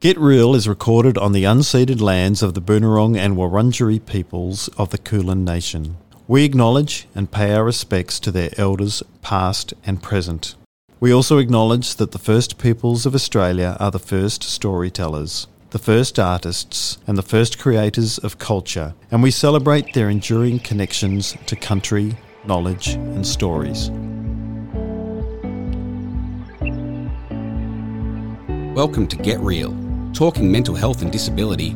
Get Real is recorded on the unceded lands of the Boonwurrung and Wurundjeri peoples of the Kulin Nation. We acknowledge and pay our respects to their elders, past and present. We also acknowledge that the first peoples of Australia are the first storytellers, the first artists, and the first creators of culture, and we celebrate their enduring connections to country, knowledge, and stories. Welcome to Get Real, talking mental health and disability,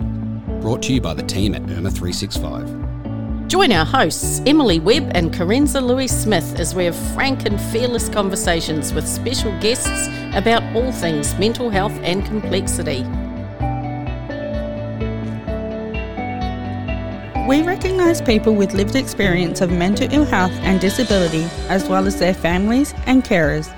brought to you by the team at ermha 365. Join our hosts, Emily Webb and Carenza Lewis Smith, as we have frank and fearless conversations with special guests about all things mental health and complexity. We recognise people with lived experience of mental ill health and disability, as well as their families and carers.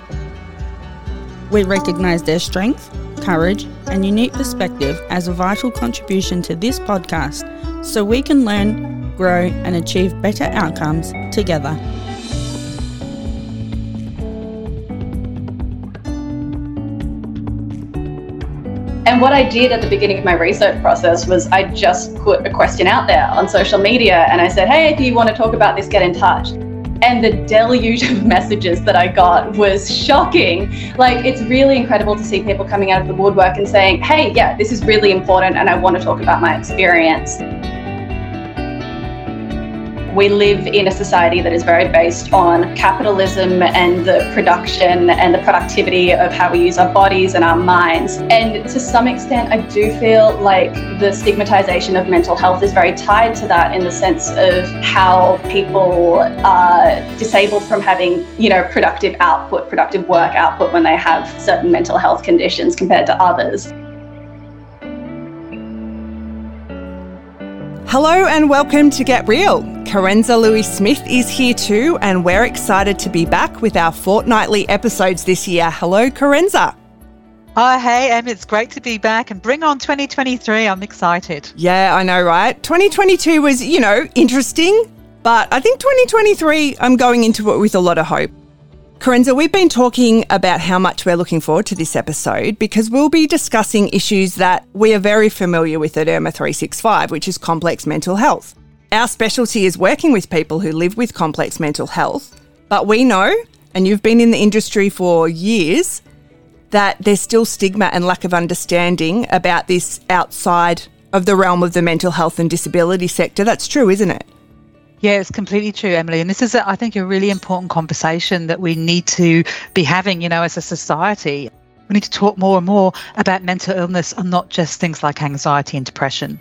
We recognise their strength, courage, and unique perspective as a vital contribution to this podcast so we can learn, grow, and achieve better outcomes together. And what I did at the beginning of my research process was I just put a question out there on social media and I said, hey, if you want to talk about this, get in touch. And the deluge of messages that I got was shocking. Like, it's really incredible to see people coming out of the woodwork and saying, hey, yeah, this is really important and I want to talk about my experience we live in a society that is very based on capitalism and the production and the productivity of how we use our bodies and our minds. And to some extent, I do feel like the stigmatization of mental health is very tied to that in the sense of how people are disabled from having, you know, productive output, productive work output when they have certain mental health conditions compared to others. Hello and welcome to Get Real. Carenza Lewis Smith is here too, and we're excited to be back with our fortnightly episodes this year. Hello, Carenza. Oh, hey, Em, it's great to be back and bring on 2023. I'm excited. Yeah, I know, right? 2022 was, you know, interesting, but I think 2023, I'm going into it with a lot of hope. Carenza, we've been talking about how much we're looking forward to this episode because we'll be discussing issues that we are very familiar with at ermha 365, which is complex mental health. Our specialty is working with people who live with complex mental health, but we know, and you've been in the industry for years, that there's still stigma and lack of understanding about this outside of the realm of the mental health and disability sector. That's true, isn't it? Yeah, it's completely true, Emily. And this is, I think, a really important conversation that we need to be having, you know, as a society. We need to talk more and more about mental illness and not just things like anxiety and depression.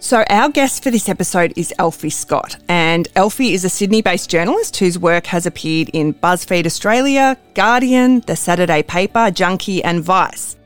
So, our guest for this episode is Elfie Scott. And Elfie is a Sydney based journalist whose work has appeared in BuzzFeed Australia, Guardian, The Saturday Paper, Junkee, and Vice.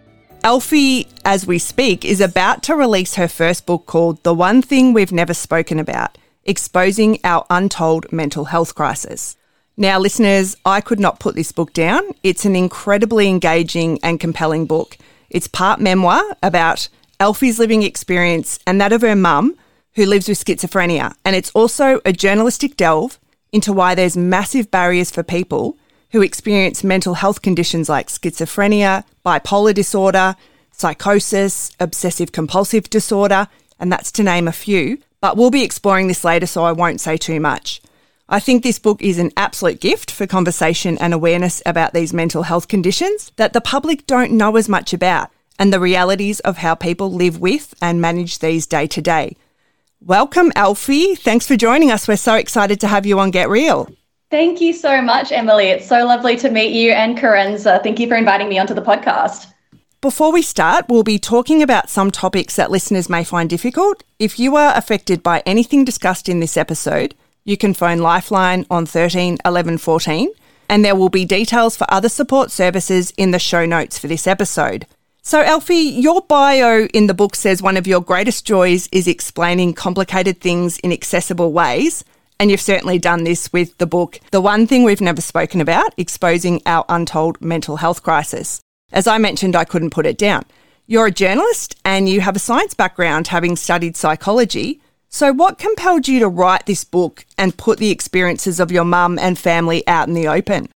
Elfie, as we speak, is about to release her first book called The One Thing We've Never Spoken About Exposing Our Untold Mental Health Crisis. Now, listeners, I could not put this book down. It's an incredibly engaging and compelling book. It's part memoir about Elfie's living experience and that of her mum, who lives with schizophrenia. And it's also a journalistic delve into why there's massive barriers for people who experience mental health conditions like schizophrenia, bipolar disorder, psychosis, obsessive compulsive disorder, and that's to name a few, but we'll be exploring this later, so I won't say too much. I think this book is an absolute gift for conversation and awareness about these mental health conditions that the public don't know as much about and the realities of how people live with and manage these day to day. Welcome, Elfie. Thanks for joining us. We're so excited to have you on Get Real. Thank you so much, Emily. It's so lovely to meet you and Carenza. Thank you for inviting me onto the podcast. Before we start, we'll be talking about some topics that listeners may find difficult. If you are affected by anything discussed in this episode, you can phone Lifeline on 13 11 14, and there will be details for other support services in the show notes for this episode. So, Elfie, your bio in the book says one of your greatest joys is explaining complicated things in accessible ways. And you've certainly done this with the book, The One Thing We've Never Spoken About Exposing Our Untold Mental Health Crisis. As I mentioned, I couldn't put it down. You're a journalist and you have a science background having studied psychology. So, what compelled you to write this book and put the experiences of your mum and family out in the open?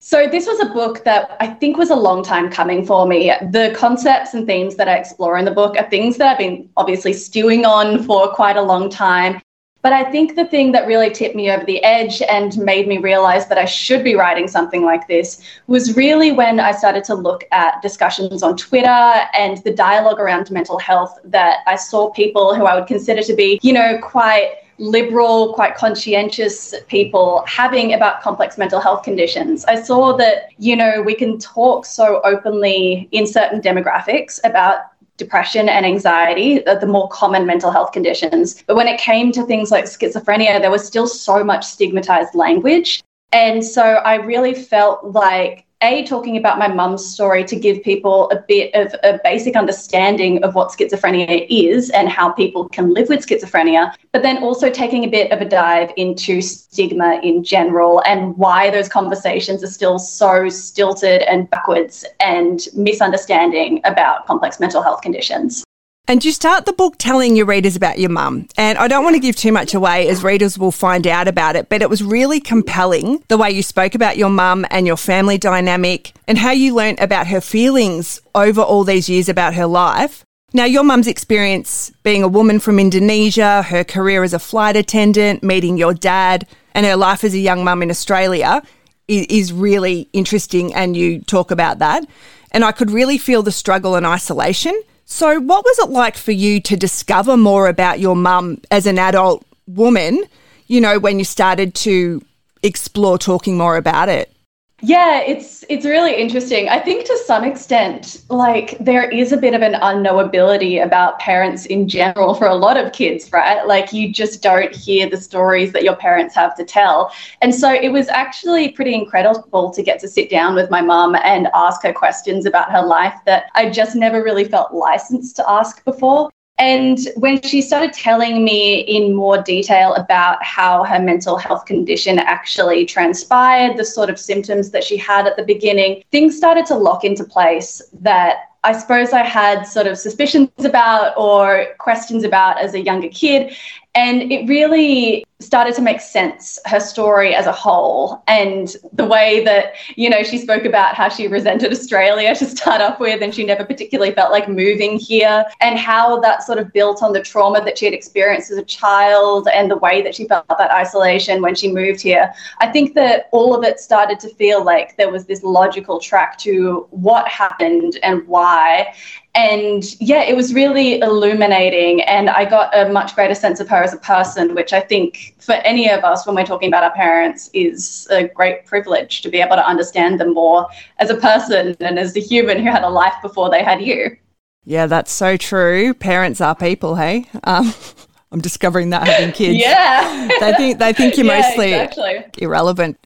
So, this was a book that I think was a long time coming for me. The concepts and themes that I explore in the book are things that I've been obviously stewing on for quite a long time. But I think the thing that really tipped me over the edge and made me realize that I should be writing something like this was really when I started to look at discussions on Twitter and the dialogue around mental health that I saw people who I would consider to be, you know, quite liberal, quite conscientious people having about complex mental health conditions. I saw that, you know, we can talk so openly in certain demographics about depression and anxiety, the more common mental health conditions. But when it came to things like schizophrenia, there was still so much stigmatized language. And so I really felt like a talking about my mum's story to give people a bit of a basic understanding of what schizophrenia is and how people can live with schizophrenia but then also taking a bit of a dive into stigma in general and why those conversations are still so stilted and backwards and misunderstanding about complex mental health conditions and you start the book telling your readers about your mum. And I don't want to give too much away as readers will find out about it, but it was really compelling the way you spoke about your mum and your family dynamic and how you learnt about her feelings over all these years about her life. Now, your mum's experience being a woman from Indonesia, her career as a flight attendant, meeting your dad, and her life as a young mum in Australia is really interesting, and you talk about that. And I could really feel the struggle and isolation so, what was it like for you to discover more about your mum as an adult woman, you know, when you started to explore talking more about it? Yeah, it's it's really interesting. I think to some extent, like there is a bit of an unknowability about parents in general for a lot of kids, right? Like you just don't hear the stories that your parents have to tell. And so it was actually pretty incredible to get to sit down with my mum and ask her questions about her life that I just never really felt licensed to ask before. And when she started telling me in more detail about how her mental health condition actually transpired, the sort of symptoms that she had at the beginning, things started to lock into place that I suppose I had sort of suspicions about or questions about as a younger kid. And it really started to make sense, her story as a whole, and the way that, you know, she spoke about how she resented Australia to start off with, and she never particularly felt like moving here, and how that sort of built on the trauma that she had experienced as a child and the way that she felt that isolation when she moved here. I think that all of it started to feel like there was this logical track to what happened and why. And yeah, it was really illuminating. And I got a much greater sense of her as a person, which I think for any of us, when we're talking about our parents, is a great privilege to be able to understand them more as a person and as a human who had a life before they had you. Yeah, that's so true. Parents are people, hey? Um, I'm discovering that having kids. yeah. they think they think you're yeah, mostly exactly. irrelevant.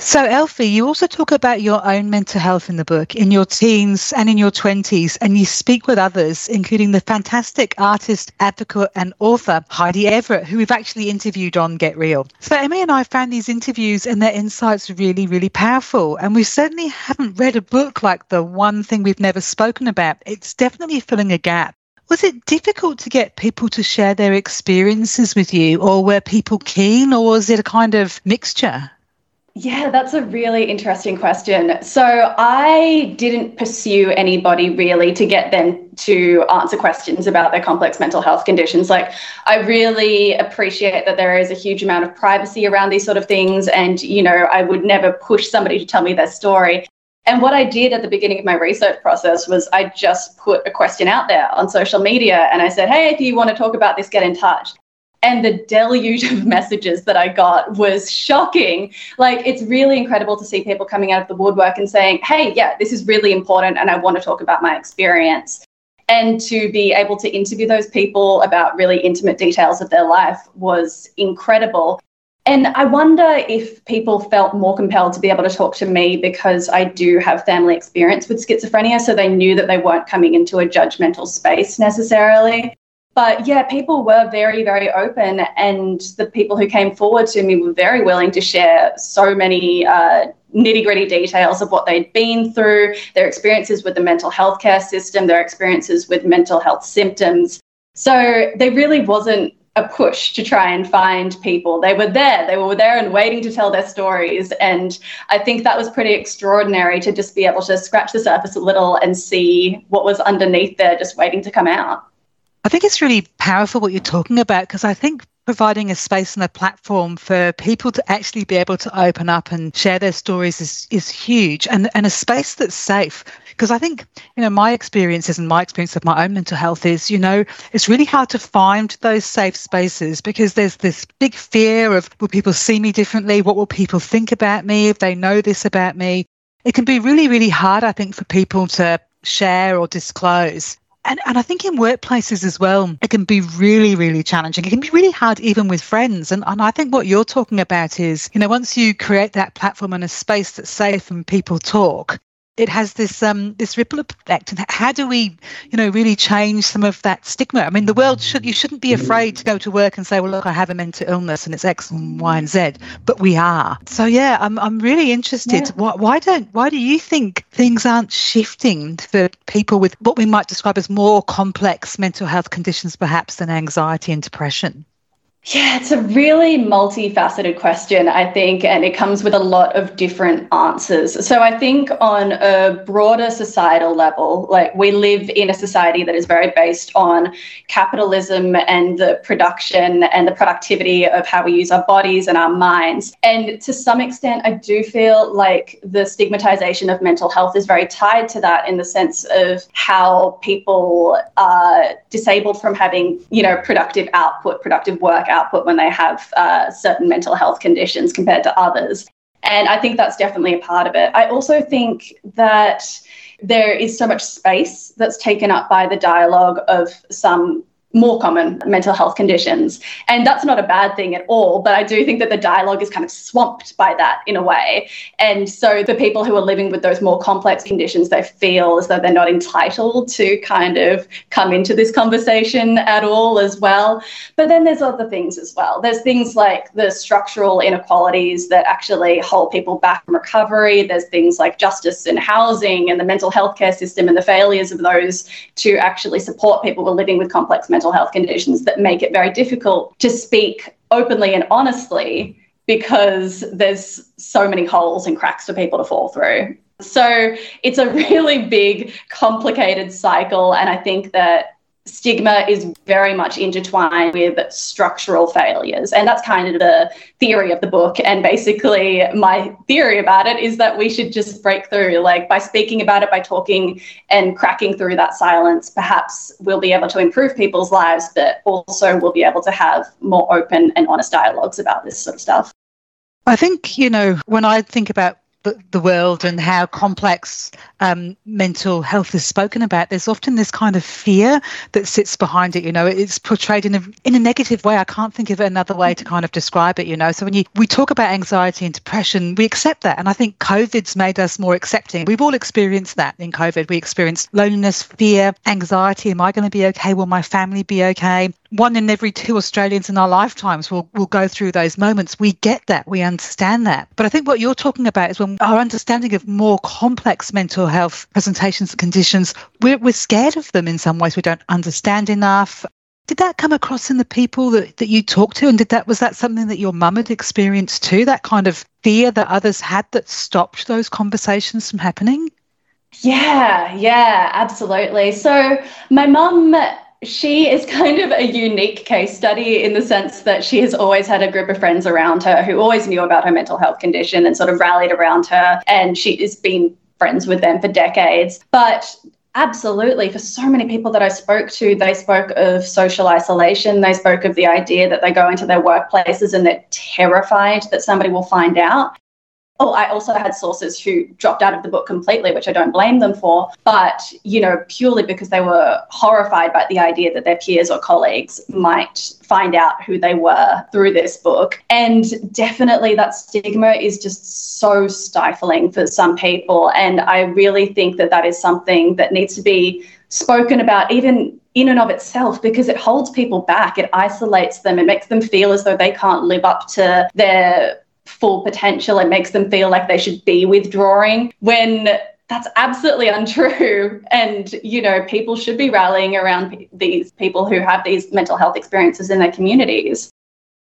So, Elfie, you also talk about your own mental health in the book, in your teens and in your 20s, and you speak with others, including the fantastic artist, advocate, and author Heidi Everett, who we've actually interviewed on Get Real. So, Emmy and I found these interviews and their insights really, really powerful. And we certainly haven't read a book like The One Thing We've Never Spoken About. It's definitely filling a gap. Was it difficult to get people to share their experiences with you, or were people keen, or was it a kind of mixture? Yeah, that's a really interesting question. So, I didn't pursue anybody really to get them to answer questions about their complex mental health conditions. Like, I really appreciate that there is a huge amount of privacy around these sort of things. And, you know, I would never push somebody to tell me their story. And what I did at the beginning of my research process was I just put a question out there on social media and I said, hey, if you want to talk about this, get in touch and the deluge of messages that I got was shocking. Like, it's really incredible to see people coming out of the woodwork and saying, Hey, yeah, this is really important, and I want to talk about my experience. And to be able to interview those people about really intimate details of their life was incredible. And I wonder if people felt more compelled to be able to talk to me because I do have family experience with schizophrenia. So they knew that they weren't coming into a judgmental space necessarily. But yeah, people were very, very open, and the people who came forward to me were very willing to share so many uh, nitty gritty details of what they'd been through, their experiences with the mental health care system, their experiences with mental health symptoms. So there really wasn't a push to try and find people. They were there, they were there and waiting to tell their stories. And I think that was pretty extraordinary to just be able to scratch the surface a little and see what was underneath there, just waiting to come out. I think it's really powerful what you're talking about because I think providing a space and a platform for people to actually be able to open up and share their stories is, is huge and, and a space that's safe. Because I think, you know, my experiences and my experience of my own mental health is, you know, it's really hard to find those safe spaces because there's this big fear of will people see me differently? What will people think about me if they know this about me? It can be really, really hard, I think, for people to share or disclose. And, and I think in workplaces as well, it can be really, really challenging. It can be really hard even with friends. And, and I think what you're talking about is, you know, once you create that platform and a space that's safe and people talk, it has this um, this ripple effect. And how do we, you know, really change some of that stigma? I mean, the world should you shouldn't be afraid to go to work and say, well, look, I have a mental illness and it's X and Y and Z, but we are. So yeah, I'm I'm really interested. Yeah. Why why don't why do you think things aren't shifting for people with what we might describe as more complex mental health conditions, perhaps than anxiety and depression? Yeah, it's a really multifaceted question, I think, and it comes with a lot of different answers. So, I think on a broader societal level, like we live in a society that is very based on capitalism and the production and the productivity of how we use our bodies and our minds. And to some extent, I do feel like the stigmatization of mental health is very tied to that in the sense of how people are disabled from having, you know, productive output, productive work when they have uh, certain mental health conditions compared to others. And I think that's definitely a part of it. I also think that there is so much space that's taken up by the dialogue of some more common mental health conditions. And that's not a bad thing at all. But I do think that the dialogue is kind of swamped by that in a way. And so the people who are living with those more complex conditions, they feel as though they're not entitled to kind of come into this conversation at all as well. But then there's other things as well. There's things like the structural inequalities that actually hold people back from recovery. There's things like justice and housing and the mental health care system and the failures of those to actually support people who are living with complex mental mental health conditions that make it very difficult to speak openly and honestly because there's so many holes and cracks for people to fall through. So it's a really big, complicated cycle. And I think that stigma is very much intertwined with structural failures. And that's kind of the theory of the book. And basically, my theory about it is that we should just break through. Like by speaking about it, by talking and cracking through that silence, perhaps we'll be able to improve people's lives, but also we'll be able to have more open and honest dialogues about this sort of stuff. I think, you know, when I think about the, the world and how complex um, mental health is spoken about, there's often this kind of fear that sits behind it. You know, it's portrayed in a in a negative way. I can't think of another way to kind of describe it. You know, so when you we talk about anxiety and depression, we accept that, and I think COVID's made us more accepting. We've all experienced that in COVID. We experienced loneliness, fear, anxiety. Am I going to be okay? Will my family be okay? one in every two Australians in our lifetimes will, will go through those moments. We get that. We understand that. But I think what you're talking about is when our understanding of more complex mental health presentations and conditions, we're, we're scared of them in some ways. We don't understand enough. Did that come across in the people that, that you talked to? And did that was that something that your mum had experienced too? That kind of fear that others had that stopped those conversations from happening? Yeah, yeah, absolutely. So my mum she is kind of a unique case study in the sense that she has always had a group of friends around her who always knew about her mental health condition and sort of rallied around her. And she has been friends with them for decades. But Absolutely. For so many people that I spoke to, they spoke of social isolation. They spoke of the idea that they go into their workplaces and they're terrified that somebody will find out. Oh, I also had sources who dropped out of the book completely, which I don't blame them for, but, you know, purely because they were horrified by the idea that their peers or colleagues might find out who they were through this book. And definitely that stigma is just so stifling for some people. And I really think that that is something that needs to be spoken about, even in and of itself because it holds people back. It isolates them. It makes them feel as though they can't live up to their full potential. It makes them feel like they should be withdrawing when that's absolutely untrue. And, you know, people should be rallying around these people who have these mental health experiences in their communities.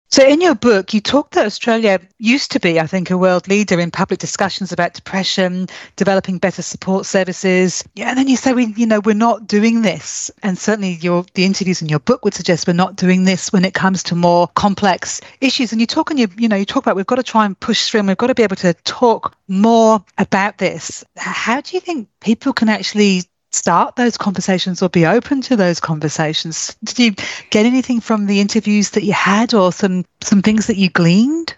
So, in your book, you talk that Australia used to be, I think, a world leader in public discussions about depression, developing better support services. Yeah, and then you say we, you know, we're not doing this, and certainly your the interviews in your book would suggest we're not doing this when it comes to more complex issues. And you talk and you, you know, you talk about we've got to try and push through, and we've got to be able to talk more about this. How do you think people can actually start those conversations or be open to those conversations? Did you get anything from the interviews that you had or some some things that you gleaned?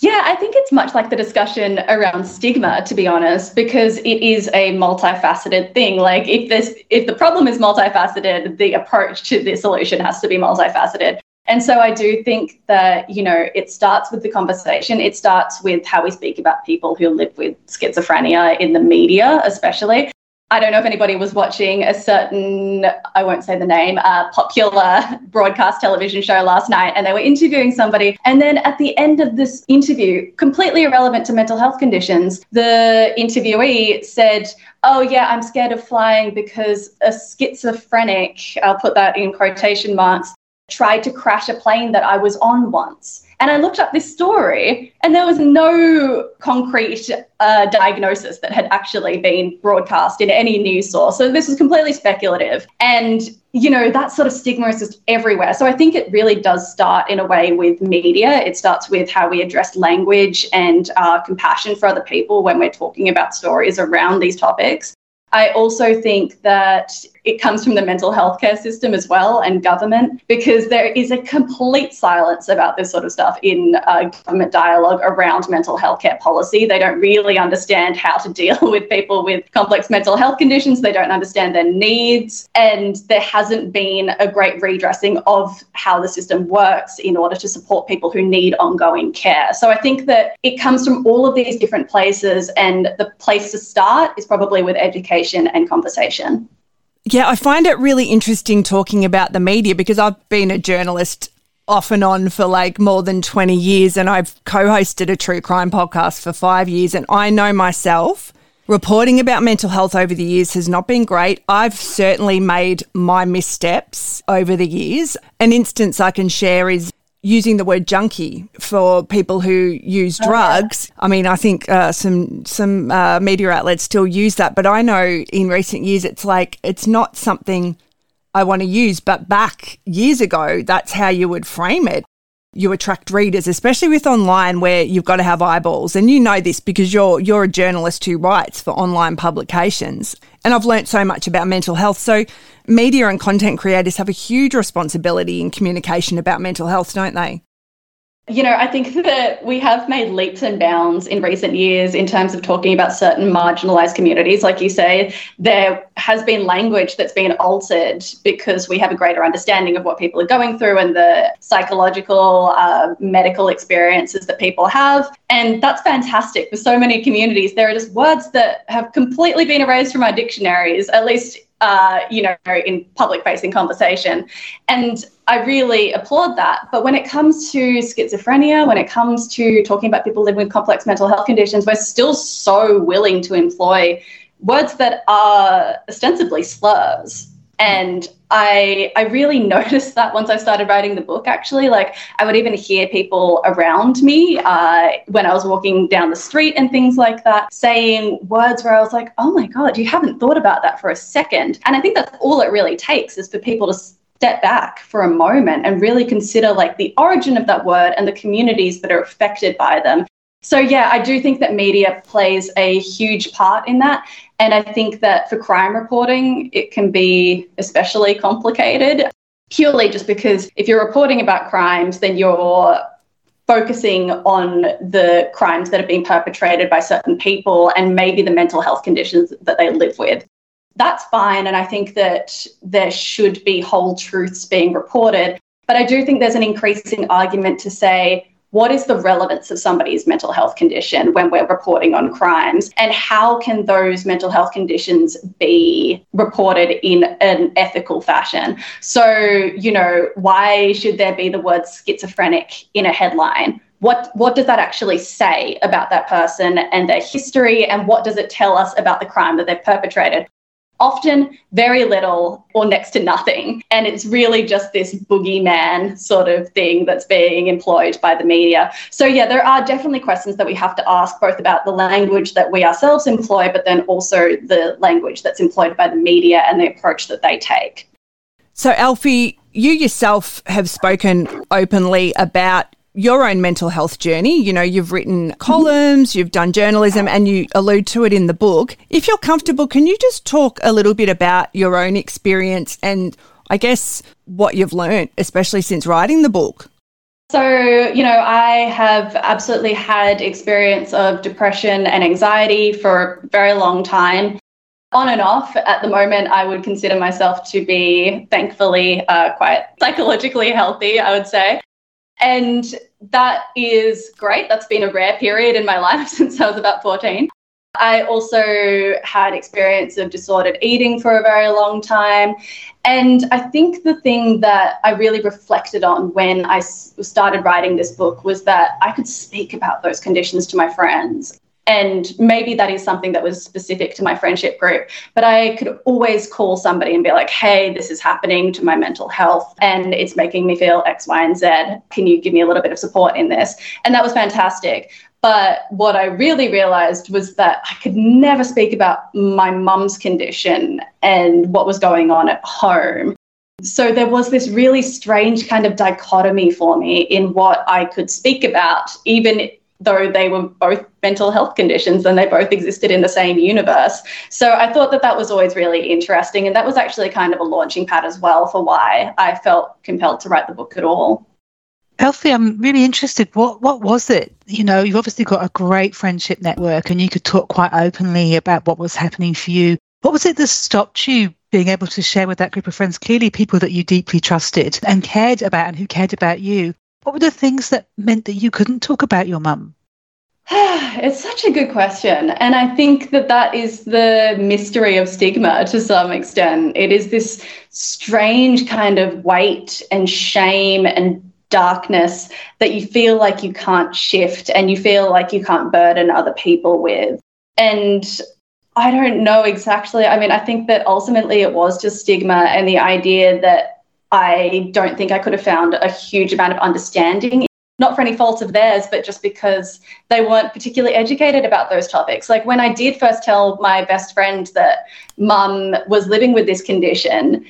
Yeah, I think it's much like the discussion around stigma, to be honest, because it is a multifaceted thing. Like if this if the problem is multifaceted, the approach to the solution has to be multifaceted. And so I do think that, you know, it starts with the conversation. It starts with how we speak about people who live with schizophrenia in the media, especially. I don't know if anybody was watching a certain, I won't say the name, uh, popular broadcast television show last night, and they were interviewing somebody. And then at the end of this interview, completely irrelevant to mental health conditions, the interviewee said, Oh, yeah, I'm scared of flying because a schizophrenic, I'll put that in quotation marks, tried to crash a plane that I was on once. And I looked up this story, and there was no concrete uh, diagnosis that had actually been broadcast in any news source. So this was completely speculative. And, you know, that sort of stigma is just everywhere. So I think it really does start in a way with media. It starts with how we address language and uh, compassion for other people when we're talking about stories around these topics. I also think that it comes from the mental health care system as well and government because there is a complete silence about this sort of stuff in uh, government dialogue around mental health care policy. They don't really understand how to deal with people with complex mental health conditions. They don't understand their needs. And there hasn't been a great redressing of how the system works in order to support people who need ongoing care. So I think that it comes from all of these different places. And the place to start is probably with education and conversation. Yeah, I find it really interesting talking about the media because I've been a journalist off and on for like more than 20 years and I've co-hosted a true crime podcast for 5 years and I know myself reporting about mental health over the years has not been great. I've certainly made my missteps over the years. An instance I can share is using the word junkie for people who use drugs. I mean, I think uh, some some uh, media outlets still use that, but I know in recent years it's like it's not something I want to use. But back years ago, that's how you would frame it you attract readers, especially with online where you've got to have eyeballs. And you know this because you're you're a journalist who writes for online publications. And I've learnt so much about mental health. So media and content creators have a huge responsibility in communication about mental health, don't they? You know, I think that we have made leaps and bounds in recent years in terms of talking about certain marginalized communities. Like you say, there has been language that's been altered because we have a greater understanding of what people are going through and the psychological, uh, medical experiences that people have. And that's fantastic for so many communities. There are just words that have completely been erased from our dictionaries, at least uh, you know, in public facing conversation. And I really applaud that. But when it comes to schizophrenia, when it comes to talking about people living with complex mental health conditions, we're still so willing to employ words that are ostensibly slurs. And I I really noticed that once I started writing the book. Actually, like I would even hear people around me uh, when I was walking down the street and things like that, saying words where I was like, "Oh my god, you haven't thought about that for a second. And I think that's all it really takes is for people to step back for a moment and really consider like the origin of that word and the communities that are affected by them so, yeah, I do think that media plays a huge part in that. And I think that for crime reporting, it can be especially complicated, purely just because if you're reporting about crimes, then you're focusing on the crimes that have been perpetrated by certain people and maybe the mental health conditions that they live with. That's fine. And I think that there should be whole truths being reported. But I do think there's an increasing argument to say, what is the relevance of somebody's mental health condition when we're reporting on crimes? And how can those mental health conditions be reported in an ethical fashion? So you know why should there be the word schizophrenic in a headline? What what does that actually say about that person and their history? And what does it tell us about the crime that they've perpetrated often very little or next to nothing. And it's really just this boogeyman sort of thing that's being employed by the media. So yeah there are definitely questions that we have to ask both about the language that we ourselves employ but then also the language that's employed by the media and the approach that they take. So Elfie you yourself have spoken openly about your own mental health journey. You know, you've written columns, you've done journalism, and you allude to it in the book. If you're comfortable, can you just talk a little bit about your own experience and I guess what you've learned, especially since writing the book? So, you know, I have absolutely had experience of depression and anxiety for a very long time. On and off, at the moment, I would consider myself to be thankfully uh, quite psychologically healthy, I would say. And that is great. That's been a rare period in my life since I was about 14. I also had experience of disordered eating for a very long time. And I think the thing that I really reflected on when I started writing this book was that I could speak about those conditions to my friends. And maybe that is something that was specific to my friendship group. But I could always call somebody and be like, hey, this is happening to my mental health and it's making me feel X, Y, and Z. Can you give me a little bit of support in this? And that was fantastic. But what I really realized was that I could never speak about my mum's condition and what was going on at home. So there was this really strange kind of dichotomy for me in what I could speak about, even though they were both mental health conditions and they both existed in the same universe. So I thought that that was always really interesting. And that was actually kind of a launching pad as well for why I felt compelled to write the book at all. Elfie, I'm really interested. What what was it? You know, you've obviously got a great friendship network and you could talk quite openly about what was happening for you. What was it that stopped you being able to share with that group of friends? Clearly people that you deeply trusted and cared about and who cared about you. What were the things that meant that you couldn't talk about your mum? it's such a good question. And I think that that is the mystery of stigma to some extent. It is this strange kind of weight and shame and darkness that you feel like you can't shift and you feel like you can't burden other people with. And I don't know exactly. I mean, I think that ultimately it was just stigma and the idea that I don't think I could have found a huge amount of understanding, not for any fault of theirs, but just because they weren't particularly educated about those topics. Like when I did first tell my best friend that mum was living with this condition,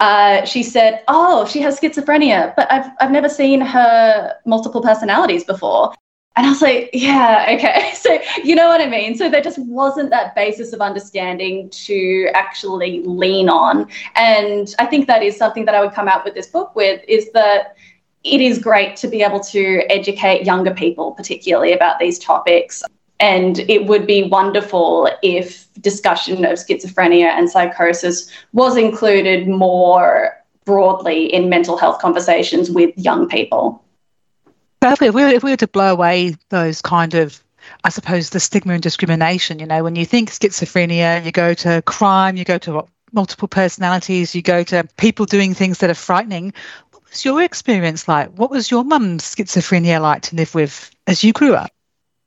uh, she said, Oh, she has schizophrenia, but I've, I've never seen her multiple personalities before. And I was like, yeah, okay. So, you know what I mean? So, there just wasn't that basis of understanding to actually lean on. And I think that is something that I would come out with this book with is that it is great to be able to educate younger people, particularly about these topics. And it would be wonderful if discussion of schizophrenia and psychosis was included more broadly in mental health conversations with young people. If we, were, if we were to blow away those kind of, I suppose, the stigma and discrimination, you know, when you think schizophrenia, you go to crime, you go to multiple personalities, you go to people doing things that are frightening. What was your experience like? What was your mum's schizophrenia like to live with as you grew up?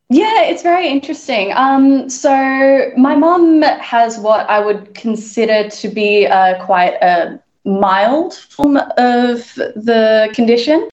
Yeah, it's very interesting. Um, so my mum has what I would consider to be uh, quite a mild form of the condition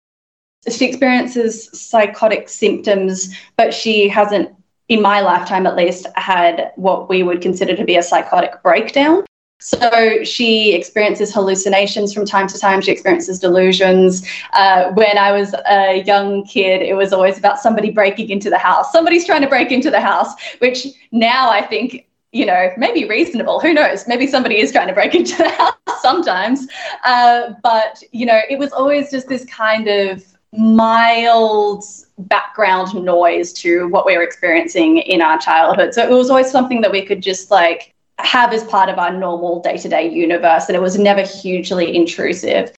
she experiences psychotic symptoms, but she hasn't, in my lifetime at least, had what we would consider to be a psychotic breakdown. So she experiences hallucinations from time to time. She experiences delusions. Uh, when I was a young kid, it was always about somebody breaking into the house. Somebody's trying to break into the house, which now I think you know, maybe reasonable. Who knows? Maybe somebody is trying to break into the house sometimes. Uh, but, you know, it was always just this kind of mild background noise to what we were experiencing in our childhood. So it was always something that we could just like have as part of our normal day to day universe, and it was never hugely intrusive.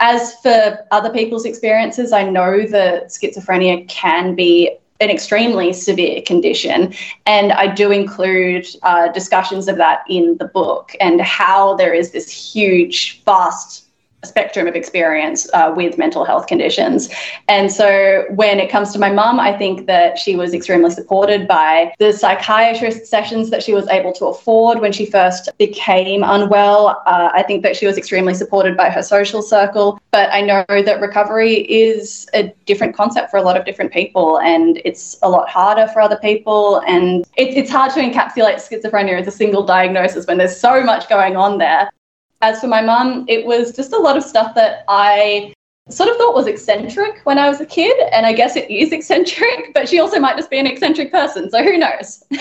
As for other people's experiences, I know that schizophrenia can be an extremely severe condition. And I do include uh, discussions of that in the book and how there is this huge, vast spectrum of experience uh, with mental health conditions. And so when it comes to my mum, I think that she was extremely supported by the psychiatrist sessions that she was able to afford when she first became unwell. Uh, I think that she was extremely supported by her social circle. But I know that recovery is a different concept for a lot of different people and it's a lot harder for other people. And it, it's hard to encapsulate schizophrenia as a single diagnosis when there's so much going on there. As for my mum, it was just a lot of stuff that I sort of thought was eccentric when I was a kid. And I guess it is eccentric, but she also might just be an eccentric person. So who knows?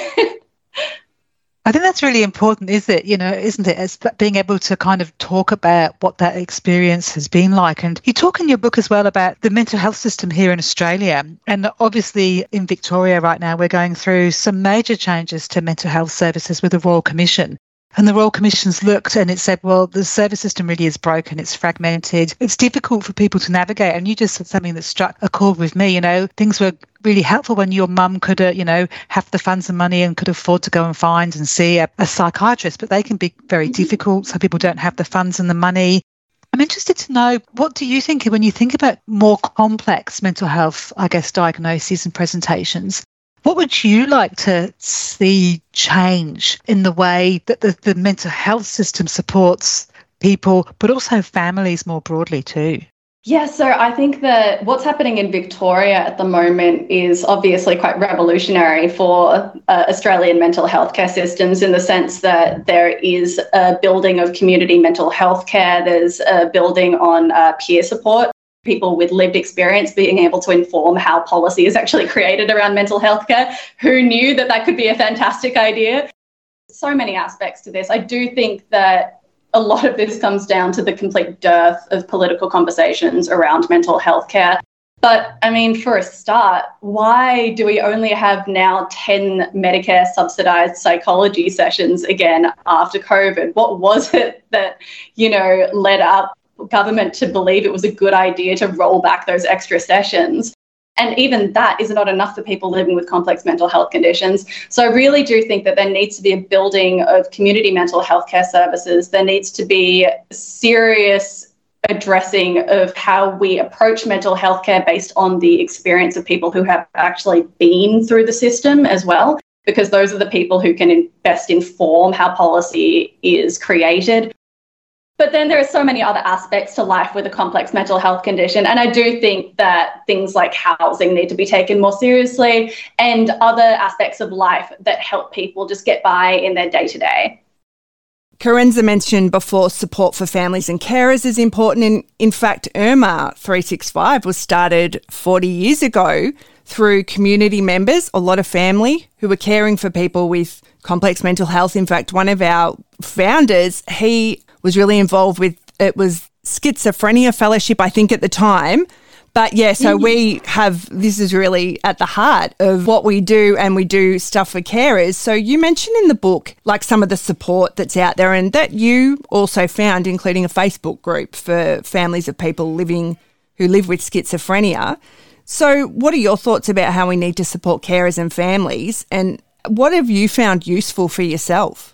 I think that's really important, is it? You know, isn't it? As being able to kind of talk about what that experience has been like. And you talk in your book as well about the mental health system here in Australia. And obviously in Victoria right now, we're going through some major changes to mental health services with the Royal Commission. And the Royal Commission's looked and it said, well, the service system really is broken. It's fragmented. It's difficult for people to navigate. And you just said something that struck a chord with me. You know, things were really helpful when your mum could, uh, you know, have the funds and money and could afford to go and find and see a, a psychiatrist, but they can be very mm-hmm. difficult. Some people don't have the funds and the money. I'm interested to know what do you think when you think about more complex mental health, I guess, diagnoses and presentations? What would you like to see change in the way that the, the mental health system supports people, but also families more broadly too? Yeah, so I think that what's happening in Victoria at the moment is obviously quite revolutionary for uh, Australian mental health care systems in the sense that there is a building of community mental health care, there's a building on uh, peer support people with lived experience being able to inform how policy is actually created around mental health care. Who knew that that could be a fantastic idea? So many aspects to this. I do think that a lot of this comes down to the complete dearth of political conversations around mental health care. But I mean, for a start, why do we only have now 10 Medicare subsidized psychology sessions again after COVID? What was it that, you know, led up government to believe it was a good idea to roll back those extra sessions. And even that is not enough for people living with complex mental health conditions. So I really do think that there needs to be a building of community mental health care services. There needs to be serious addressing of how we approach mental health care based on the experience of people who have actually been through the system as well because those are the people who can best inform how policy is created but then there are so many other aspects to life with a complex mental health condition. And I do think that things like housing need to be taken more seriously and other aspects of life that help people just get by in their day to day. Carenza mentioned before support for families and carers is important. In, in fact, ermha 365 was started 40 years ago through community members, a lot of family who were caring for people with complex mental health. In fact, one of our founders, he was really involved with it was schizophrenia fellowship, I think, at the time. But yeah, so mm-hmm. we have this is really at the heart of what we do, and we do stuff for carers. So you mentioned in the book like some of the support that's out there, and that you also found, including a Facebook group for families of people living who live with schizophrenia. So, what are your thoughts about how we need to support carers and families, and what have you found useful for yourself?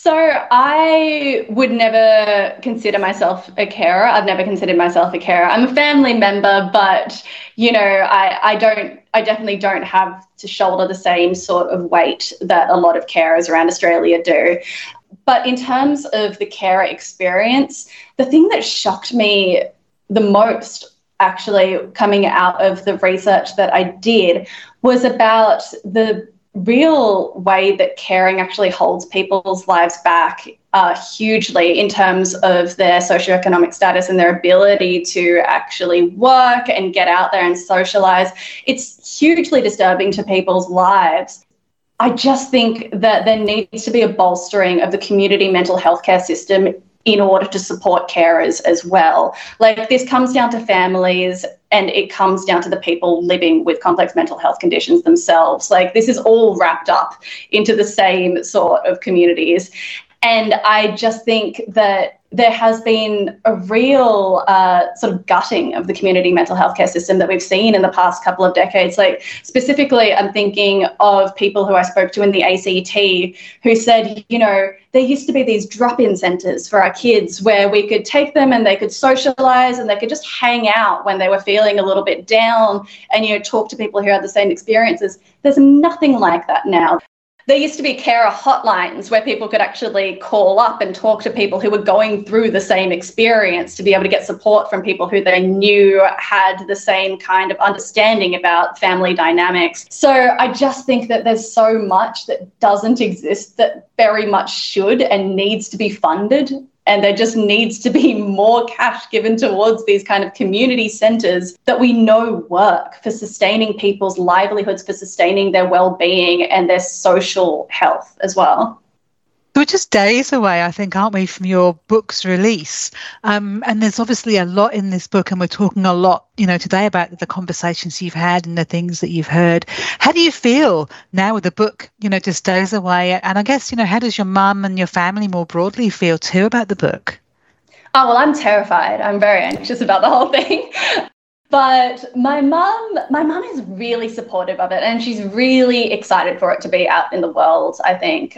So I would never consider myself a carer. I've never considered myself a carer. I'm a family member, but you know, I, I don't I definitely don't have to shoulder the same sort of weight that a lot of carers around Australia do. But in terms of the carer experience, the thing that shocked me the most actually coming out of the research that I did was about the real way that caring actually holds people's lives back uh, hugely in terms of their socioeconomic status and their ability to actually work and get out there and socialize. It's hugely disturbing to people's lives. I just think that there needs to be a bolstering of the community mental health care system in order to support carers as well. Like this comes down to families and it comes down to the people living with complex mental health conditions themselves. Like this is all wrapped up into the same sort of communities. And I just think that there has been a real uh, sort of gutting of the community mental health care system that we've seen in the past couple of decades. Like, specifically, I'm thinking of people who I spoke to in the ACT who said, you know, there used to be these drop in centres for our kids where we could take them and they could socialise and they could just hang out when they were feeling a little bit down and, you know, talk to people who had the same experiences. There's nothing like that now there used to be carer hotlines where people could actually call up and talk to people who were going through the same experience to be able to get support from people who they knew had the same kind of understanding about family dynamics. So I just think that there's so much that doesn't exist that very much should and needs to be funded and there just needs to be more cash given towards these kind of community centres that we know work for sustaining people's livelihoods, for sustaining their well-being and their social health as well. We're just days away, I think, aren't we, from your book's release? Um, and there's obviously a lot in this book, and we're talking a lot, you know, today about the conversations you've had and the things that you've heard. How do you feel now with the book, you know, just days away? And I guess, you know, how does your mum and your family more broadly feel too about the book? Oh, well, I'm terrified. I'm very anxious about the whole thing. but my mum my mum is really supportive of it and she's really excited for it to be out in the world i think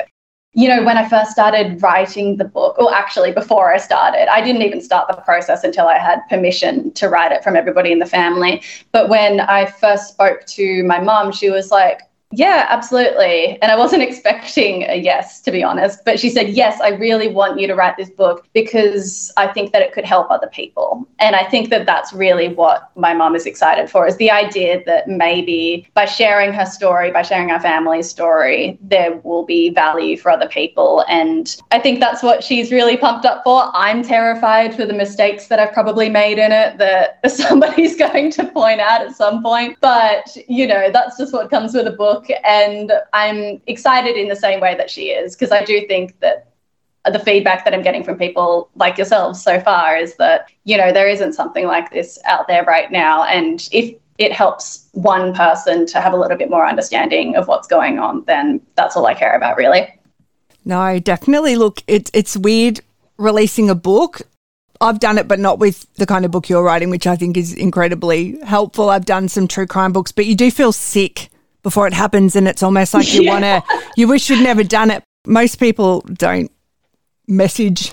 you know, when I first started writing the book, or actually before I started, I didn't even start the process until I had permission to write it from everybody in the family. But when I first spoke to my mum, she was like, yeah, absolutely. And I wasn't expecting a yes, to be honest. But she said, Yes, I really want you to write this book because I think that it could help other people. And I think that that's really what my mom is excited for is the idea that maybe by sharing her story, by sharing our family's story, there will be value for other people. And I think that's what she's really pumped up for. I'm terrified for the mistakes that I've probably made in it that somebody's going to point out at some point. But, you know, that's just what comes with a book book, and I'm excited in the same way that she is because I do think that the feedback that I'm getting from people like yourselves so far is that you know there isn't something like this out there right now, and if it helps one person to have a little bit more understanding of what's going on, then that's all I care about, really. No, definitely. Look, it's it's weird releasing a book. I've done it, but not with the kind of book you're writing, which I think is incredibly helpful. I've done some true crime books, but you do feel sick before it happens and it's almost like you yeah. want to you wish you'd never done it most people don't message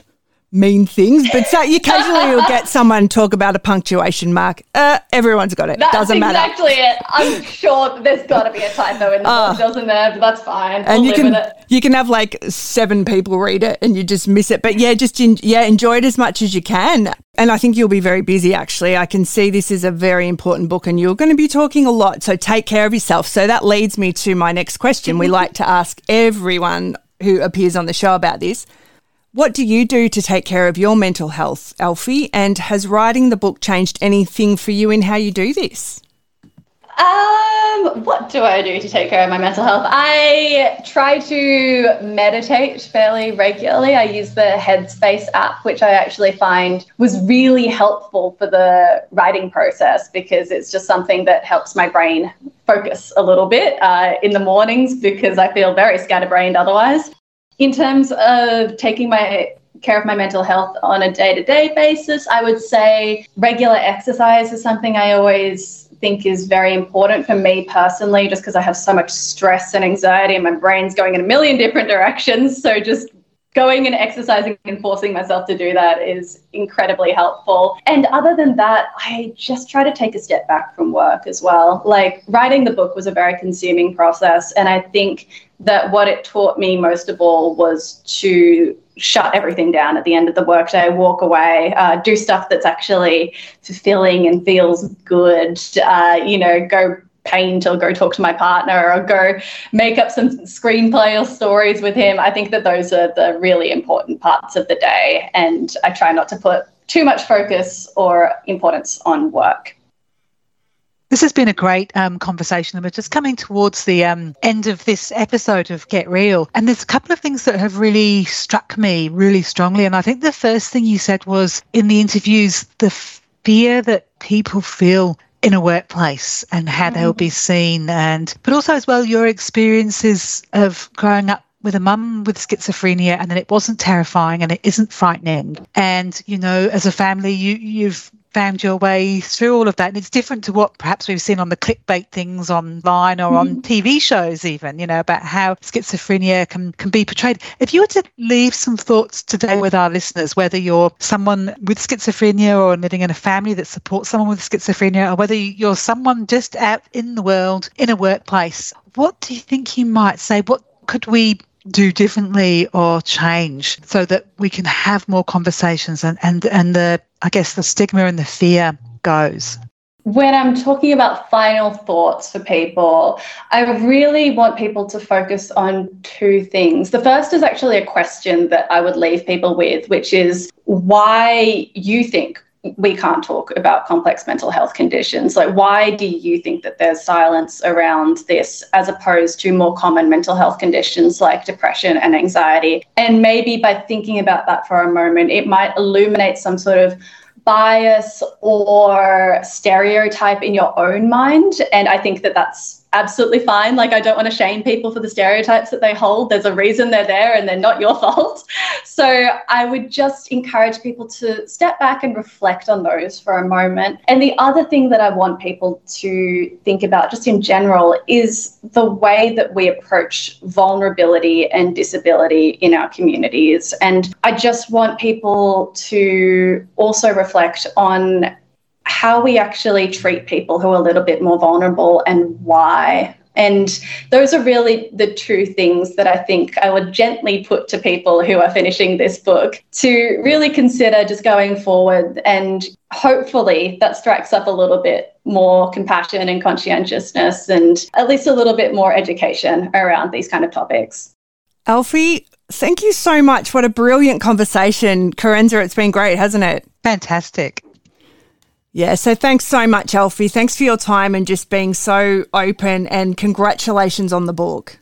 mean things, but so occasionally you'll get someone talk about a punctuation mark. Uh, everyone's got it. That's Doesn't matter. exactly it. I'm sure there's got to be a typo in the uh, doesn't there? But that's fine. And you can you can have like seven people read it and you just miss it. But yeah, just in, yeah, enjoy it as much as you can. And I think you'll be very busy. Actually, I can see this is a very important book, and you're going to be talking a lot. So take care of yourself. So that leads me to my next question. we like to ask everyone who appears on the show about this. What do you do to take care of your mental health, Elfie? And has writing the book changed anything for you in how you do this? Um, what do I do to take care of my mental health? I try to meditate fairly regularly. I use the Headspace app, which I actually find was really helpful for the writing process because it's just something that helps my brain focus a little bit uh, in the mornings because I feel very scatterbrained otherwise in terms of taking my care of my mental health on a day-to-day basis i would say regular exercise is something i always think is very important for me personally just because i have so much stress and anxiety and my brain's going in a million different directions. So just going and exercising and forcing myself to do that is incredibly helpful. And other than that, I just try to take a step back from work as well. Like writing the book was a very consuming process. And I think that what it taught me most of all was to shut everything down at the end of the workday, walk away, uh, do stuff that's actually fulfilling and feels good, uh, you know, go paint or go talk to my partner or go make up some screenplay or stories with him. I think that those are the really important parts of the day. And I try not to put too much focus or importance on work. This has been a great um, conversation, and we're just coming towards the um, end of this episode of Get Real. And there's a couple of things that have really struck me really strongly. And I think the first thing you said was in the interviews, the fear that people feel in a workplace and how they'll be mm. seen. And but also as well your experiences of growing up with a mum with schizophrenia and then it wasn't terrifying and it isn't frightening. And you know as a family you you've found your way through all of that. And it's different to what perhaps we've seen on the clickbait things online or on mm-hmm. TV shows even you know about how schizophrenia can can be portrayed. If you were to leave some thoughts today with our listeners whether you're someone with schizophrenia or living in a family that supports someone with schizophrenia or whether you're someone just out in the world in a workplace what do you think you might say? What could we do differently or change so that we can have more conversations and, and, and the, I guess, the stigma and the fear goes? When I'm talking about final thoughts for people, I really want people to focus on two things. The first is actually a question that I would leave people with, which is why you think we can't talk about complex mental health conditions. Like, why do you think that there's silence around this as opposed to more common mental health conditions like depression and anxiety? And maybe by thinking about that for a moment, it might illuminate some sort of bias or stereotype in your own mind. And I think that that's absolutely fine. Like, I don't want to shame people for the stereotypes that they hold. There's a reason they're there and they're not your fault. So, I would just encourage people to step back and reflect on those for a moment. And the other thing that I want people to think about, just in general, is the way that we approach vulnerability and disability in our communities. And I just want people to also reflect on how we actually treat people who are a little bit more vulnerable and why. And those are really the two things that I think I would gently put to people who are finishing this book to really consider just going forward. And hopefully that strikes up a little bit more compassion and conscientiousness and at least a little bit more education around these kind of topics. Elfie, thank you so much. What a brilliant conversation. Carenza, it's been great, hasn't it? Fantastic. Yeah, so thanks so much, Elfie. Thanks for your time and just being so open, and congratulations on the book.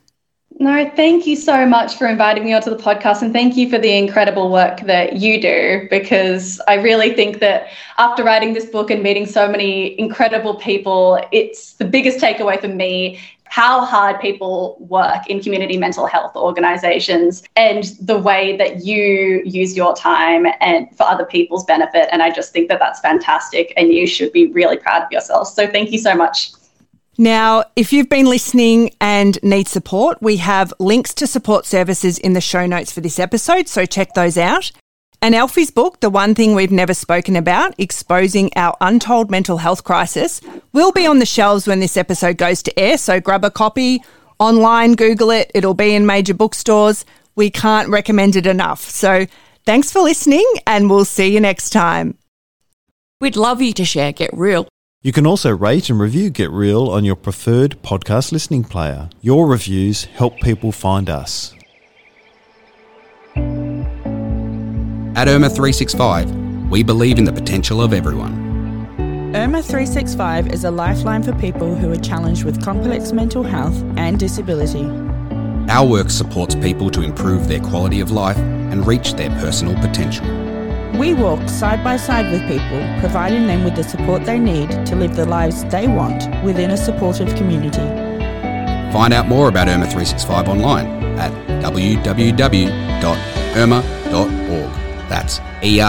No, thank you so much for inviting me onto the podcast and thank you for the incredible work that you do because I really think that after writing this book and meeting so many incredible people, it's the biggest takeaway for me how hard people work in community mental health organizations and the way that you use your time and for other people's benefit. And I just think that that's fantastic and you should be really proud of yourself. So thank you so much. Now, if you've been listening and need support, we have links to support services in the show notes for this episode, so check those out. And Elfie's book, The One Thing We've Never Spoken About Exposing Our Untold Mental Health Crisis, will be on the shelves when this episode goes to air. So grab a copy online, Google it, it'll be in major bookstores. We can't recommend it enough. So thanks for listening, and we'll see you next time. We'd love you to share Get Real. You can also rate and review Get Real on your preferred podcast listening player. Your reviews help people find us. At ermha 365, we believe in the potential of everyone. ermha 365 is a lifeline for people who are challenged with complex mental health and disability. Our work supports people to improve their quality of life and reach their personal potential. We walk side by side with people, providing them with the support they need to live the lives they want within a supportive community. Find out more about ermha 365 online at www.ermha.org. That's E